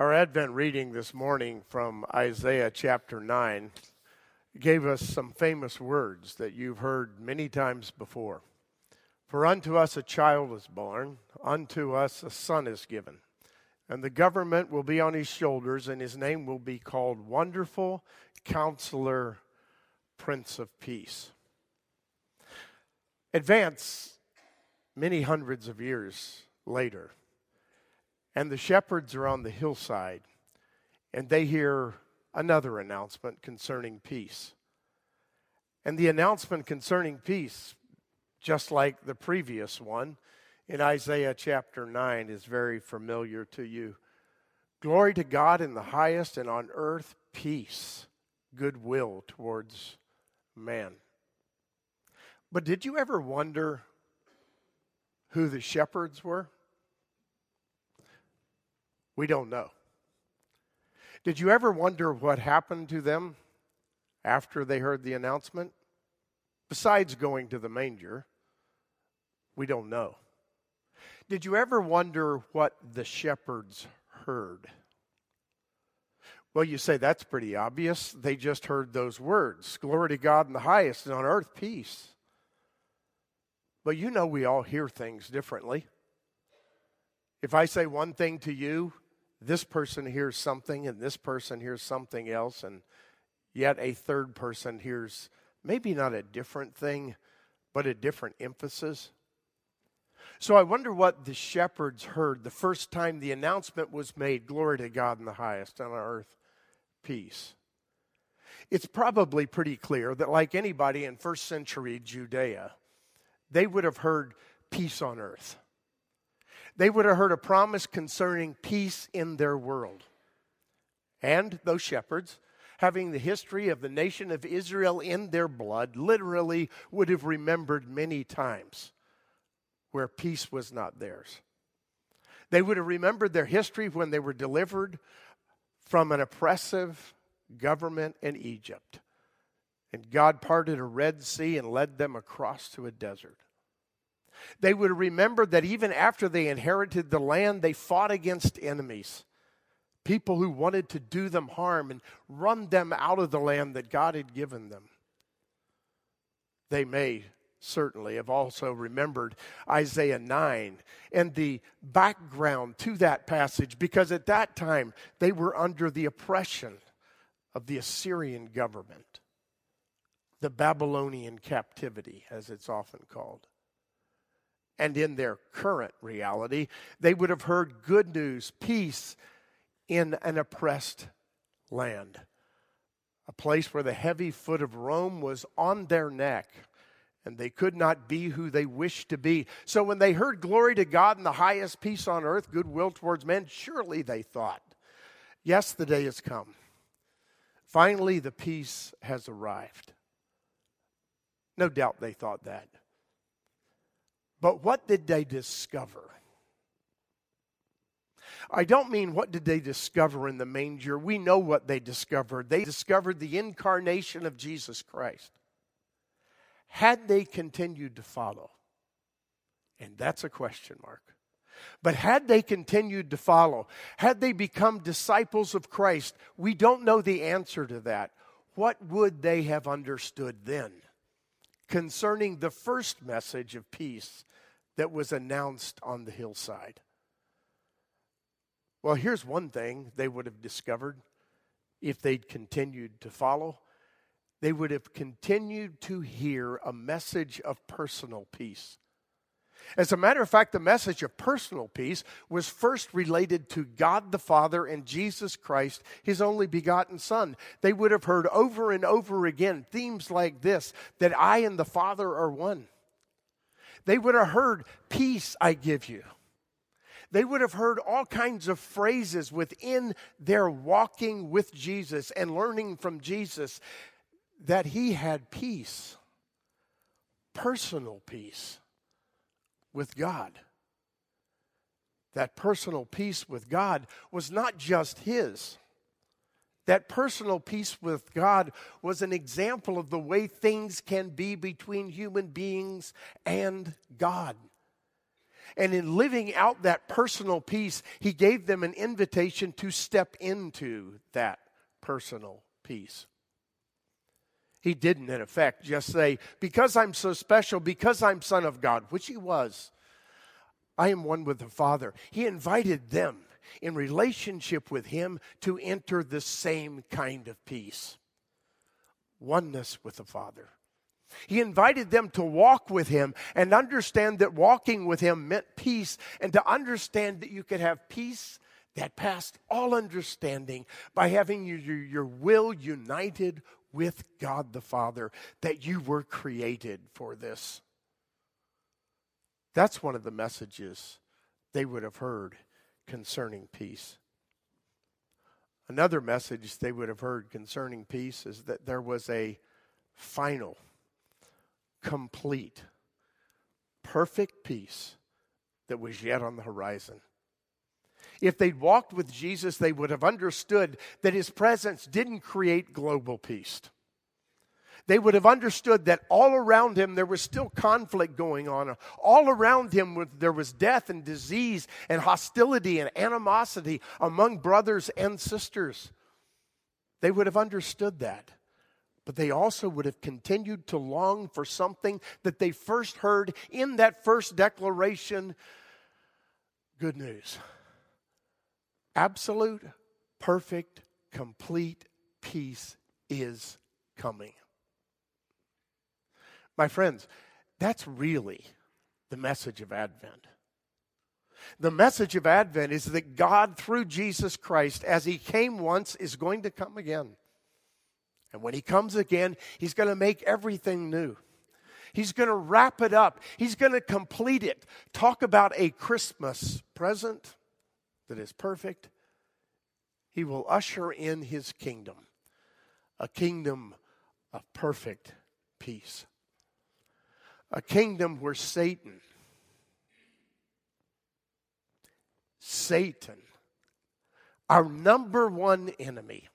Our Advent reading this morning from Isaiah chapter 9 gave us some famous words that you've heard many times before. For unto us a child is born, unto us a son is given, and the government will be on his shoulders, and his name will be called Wonderful Counselor, Prince of Peace. Advance many hundreds of years later and the shepherds are on the hillside, and they hear another announcement concerning peace. And the announcement concerning peace, just like the previous one in Isaiah chapter 9, is very familiar to you. Glory to God in the highest, and on earth peace, goodwill towards man. But did you ever wonder who the shepherds were? We don't know. Did you ever wonder what happened to them after they heard the announcement? Besides going to the manger, we don't know. Did you ever wonder what the shepherds heard? Well, you say that's pretty obvious. They just heard those words Glory to God in the highest, and on earth peace. But you know, we all hear things differently. If I say one thing to you, this person hears something and this person hears something else, and yet a third person hears maybe not a different thing, but a different emphasis. So I wonder what the shepherds heard the first time the announcement was made Glory to God in the highest, on earth, peace. It's probably pretty clear that, like anybody in first century Judea, they would have heard peace on earth they would have heard a promise concerning peace in their world. And those shepherds, having the history of the nation of Israel in their blood, literally would have remembered many times where peace was not theirs. They would have remembered their history when they were delivered from an oppressive government in Egypt. And God parted a Red Sea and led them across to a desert. They would remember that even after they inherited the land, they fought against enemies, people who wanted to do them harm and run them out of the land that God had given them. They may certainly have also remembered Isaiah 9 and the background to that passage because at that time they were under the oppression of the Assyrian government, the Babylonian captivity, as it's often called and in their current reality, they would have heard good news, peace in an oppressed land, a place where the heavy foot of Rome was on their neck and they could not be who they wished to be. So when they heard glory to God and the highest peace on earth, goodwill towards men, surely they thought, yes, the day has come. Finally, the peace has arrived. No doubt they thought that. But what did they discover? I don't mean what did they discover in the manger. We know what they discovered. They discovered the incarnation of Jesus Christ. Had they continued to follow, and that's a question mark. But had they continued to follow, had they become disciples of Christ, we don't know the answer to that. What would they have understood then concerning the first message of peace that was announced on the hillside. Well, here's one thing they would have discovered if they'd continued to follow. They would have continued to hear a message of personal peace. As a matter of fact, the message of personal peace was first related to God the Father and Jesus Christ, his only begotten Son. They would have heard over and over again themes like this that I and the Father are one. They would have heard, Peace I give you. They would have heard all kinds of phrases within their walking with Jesus and learning from Jesus that he had peace, personal peace with God. That personal peace with God was not just his. That personal peace with God was an example of the way things can be between human beings and God. And in living out that personal peace, he gave them an invitation to step into that personal peace. He didn't, in effect, just say, Because I'm so special, because I'm Son of God, which he was, I am one with the Father. He invited them in relationship with him to enter the same kind of peace oneness with the Father. He invited them to walk with him and understand that walking with him meant peace, and to understand that you could have peace that passed all understanding by having your, your will united with God the Father, that you were created for this. That's one of the messages they would have heard concerning peace. Another message they would have heard concerning peace is that there was a final, complete, perfect peace that was yet on the horizon. If they'd walked with Jesus, they would have understood that his presence didn't create global peace. They would have understood that all around him there was still conflict going on. All around him there was death and disease and hostility and animosity among brothers and sisters. They would have understood that. But they also would have continued to long for something that they first heard in that first declaration good news absolute, perfect, complete peace is coming. My friends, that's really the message of Advent. The message of Advent is that God, through Jesus Christ, as He came once, is going to come again. And when He comes again, He's going to make everything new. He's going to wrap it up, He's going to complete it. Talk about a Christmas present that is perfect, he will usher in his kingdom, a kingdom of perfect peace, a kingdom where Satan, Satan, our number one enemy,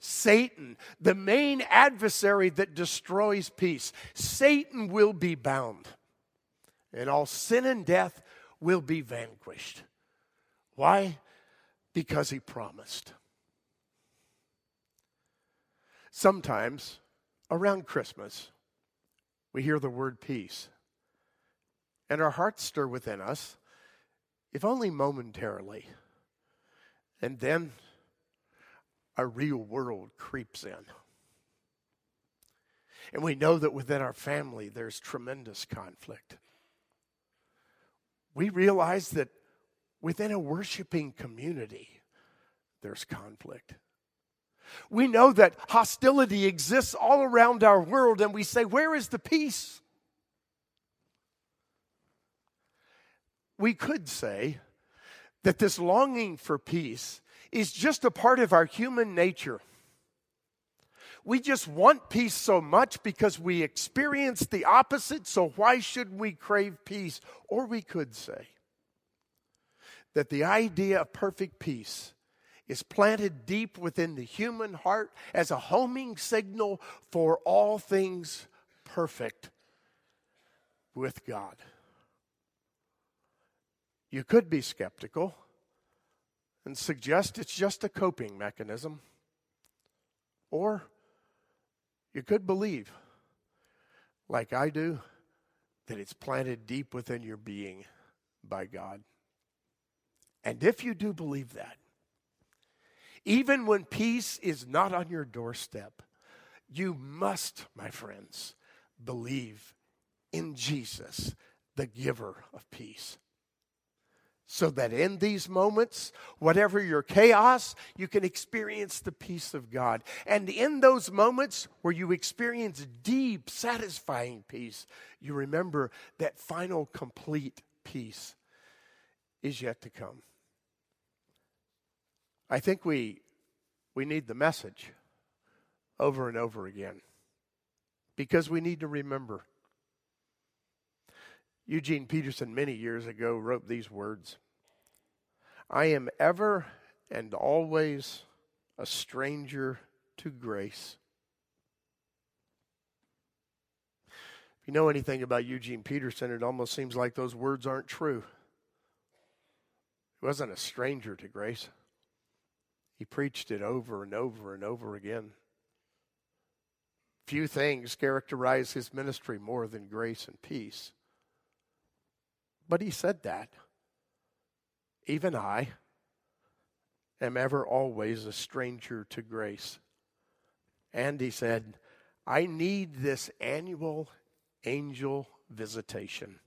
Satan, the main adversary that destroys peace, Satan will be bound, and all sin and death will be vanquished. Why? Because he promised. Sometimes around Christmas, we hear the word peace, and our hearts stir within us, if only momentarily. And then a real world creeps in. And we know that within our family there's tremendous conflict. We realize that within a worshiping community, there's conflict. We know that hostility exists all around our world, and we say, Where is the peace? We could say that this longing for peace is just a part of our human nature. We just want peace so much because we experience the opposite, so why should we crave peace? Or we could say, that the idea of perfect peace is planted deep within the human heart as a homing signal for all things perfect with God. You could be skeptical and suggest it's just a coping mechanism. Or you could believe, like I do, that it's planted deep within your being by God. And if you do believe that, even when peace is not on your doorstep, you must, my friends, believe in Jesus, the giver of peace. So that in these moments, whatever your chaos, you can experience the peace of God. And in those moments where you experience deep, satisfying peace, you remember that final, complete peace is yet to come. I think we, we need the message over and over again because we need to remember. Eugene Peterson, many years ago, wrote these words I am ever and always a stranger to grace. If you know anything about Eugene Peterson, it almost seems like those words aren't true. He wasn't a stranger to grace. He preached it over and over and over again. Few things characterize his ministry more than grace and peace. But he said that. Even I am ever always a stranger to grace. And he said, I need this annual angel visitation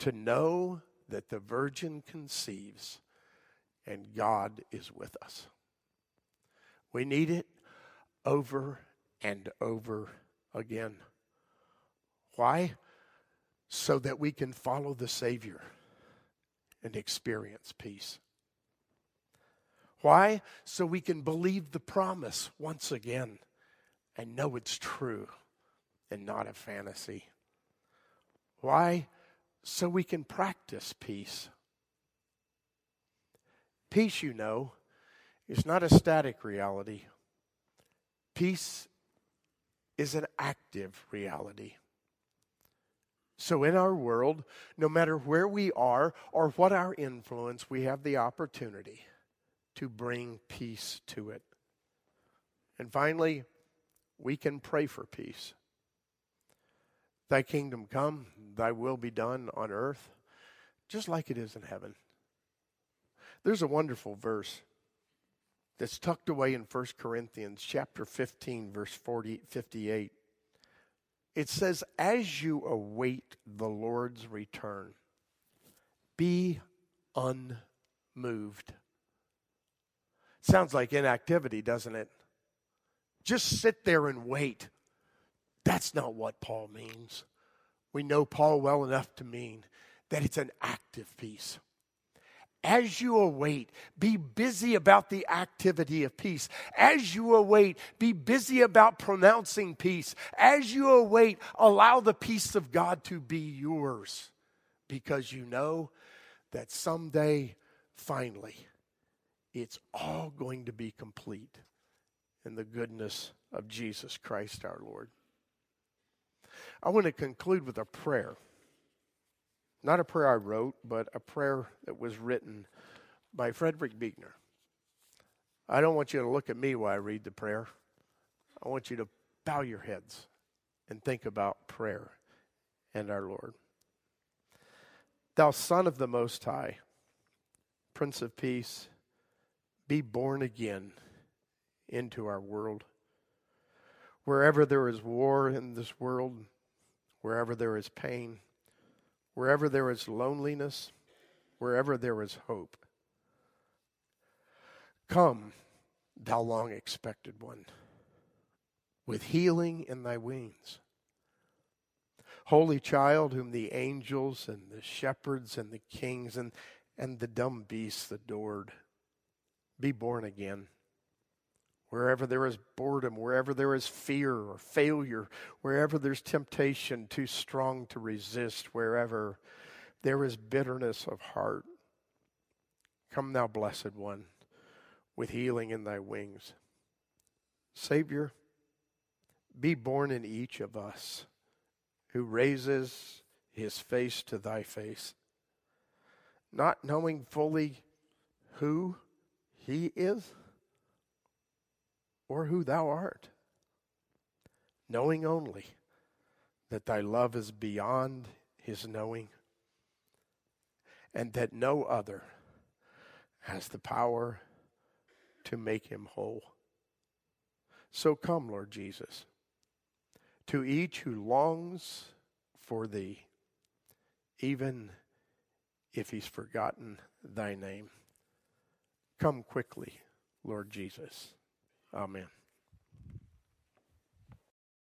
to know that the virgin conceives and God is with us. We need it over and over again. Why? So that we can follow the Savior and experience peace. Why? So we can believe the promise once again and know it's true and not a fantasy. Why? So we can practice peace. Peace, you know, is not a static reality. Peace is an active reality. So, in our world, no matter where we are or what our influence, we have the opportunity to bring peace to it. And finally, we can pray for peace. Thy kingdom come, thy will be done on earth, just like it is in heaven. There's a wonderful verse that's tucked away in 1 Corinthians chapter 15 verse 40 58. It says as you await the Lord's return be unmoved. Sounds like inactivity, doesn't it? Just sit there and wait. That's not what Paul means. We know Paul well enough to mean that it's an active peace as you await, be busy about the activity of peace. As you await, be busy about pronouncing peace. As you await, allow the peace of God to be yours because you know that someday, finally, it's all going to be complete in the goodness of Jesus Christ our Lord. I want to conclude with a prayer. Not a prayer I wrote, but a prayer that was written by Frederick Buechner. I don't want you to look at me while I read the prayer. I want you to bow your heads and think about prayer and our Lord. Thou Son of the Most High, Prince of Peace, be born again into our world. Wherever there is war in this world, wherever there is pain, wherever there is loneliness, wherever there is hope. Come, thou long expected one, with healing in thy wings. Holy child, whom the angels and the shepherds and the kings and, and the dumb beasts adored, be born again. Wherever there is boredom, wherever there is fear or failure, wherever there's temptation too strong to resist, wherever there is bitterness of heart, come, thou blessed one, with healing in thy wings. Savior, be born in each of us who raises his face to thy face, not knowing fully who he is or who thou art, knowing only that thy love is beyond his knowing, and that no other has the power to make him whole. So come, Lord Jesus, to each who longs for thee, even if he's forgotten thy name. Come quickly, Lord Jesus. Oh, Amen.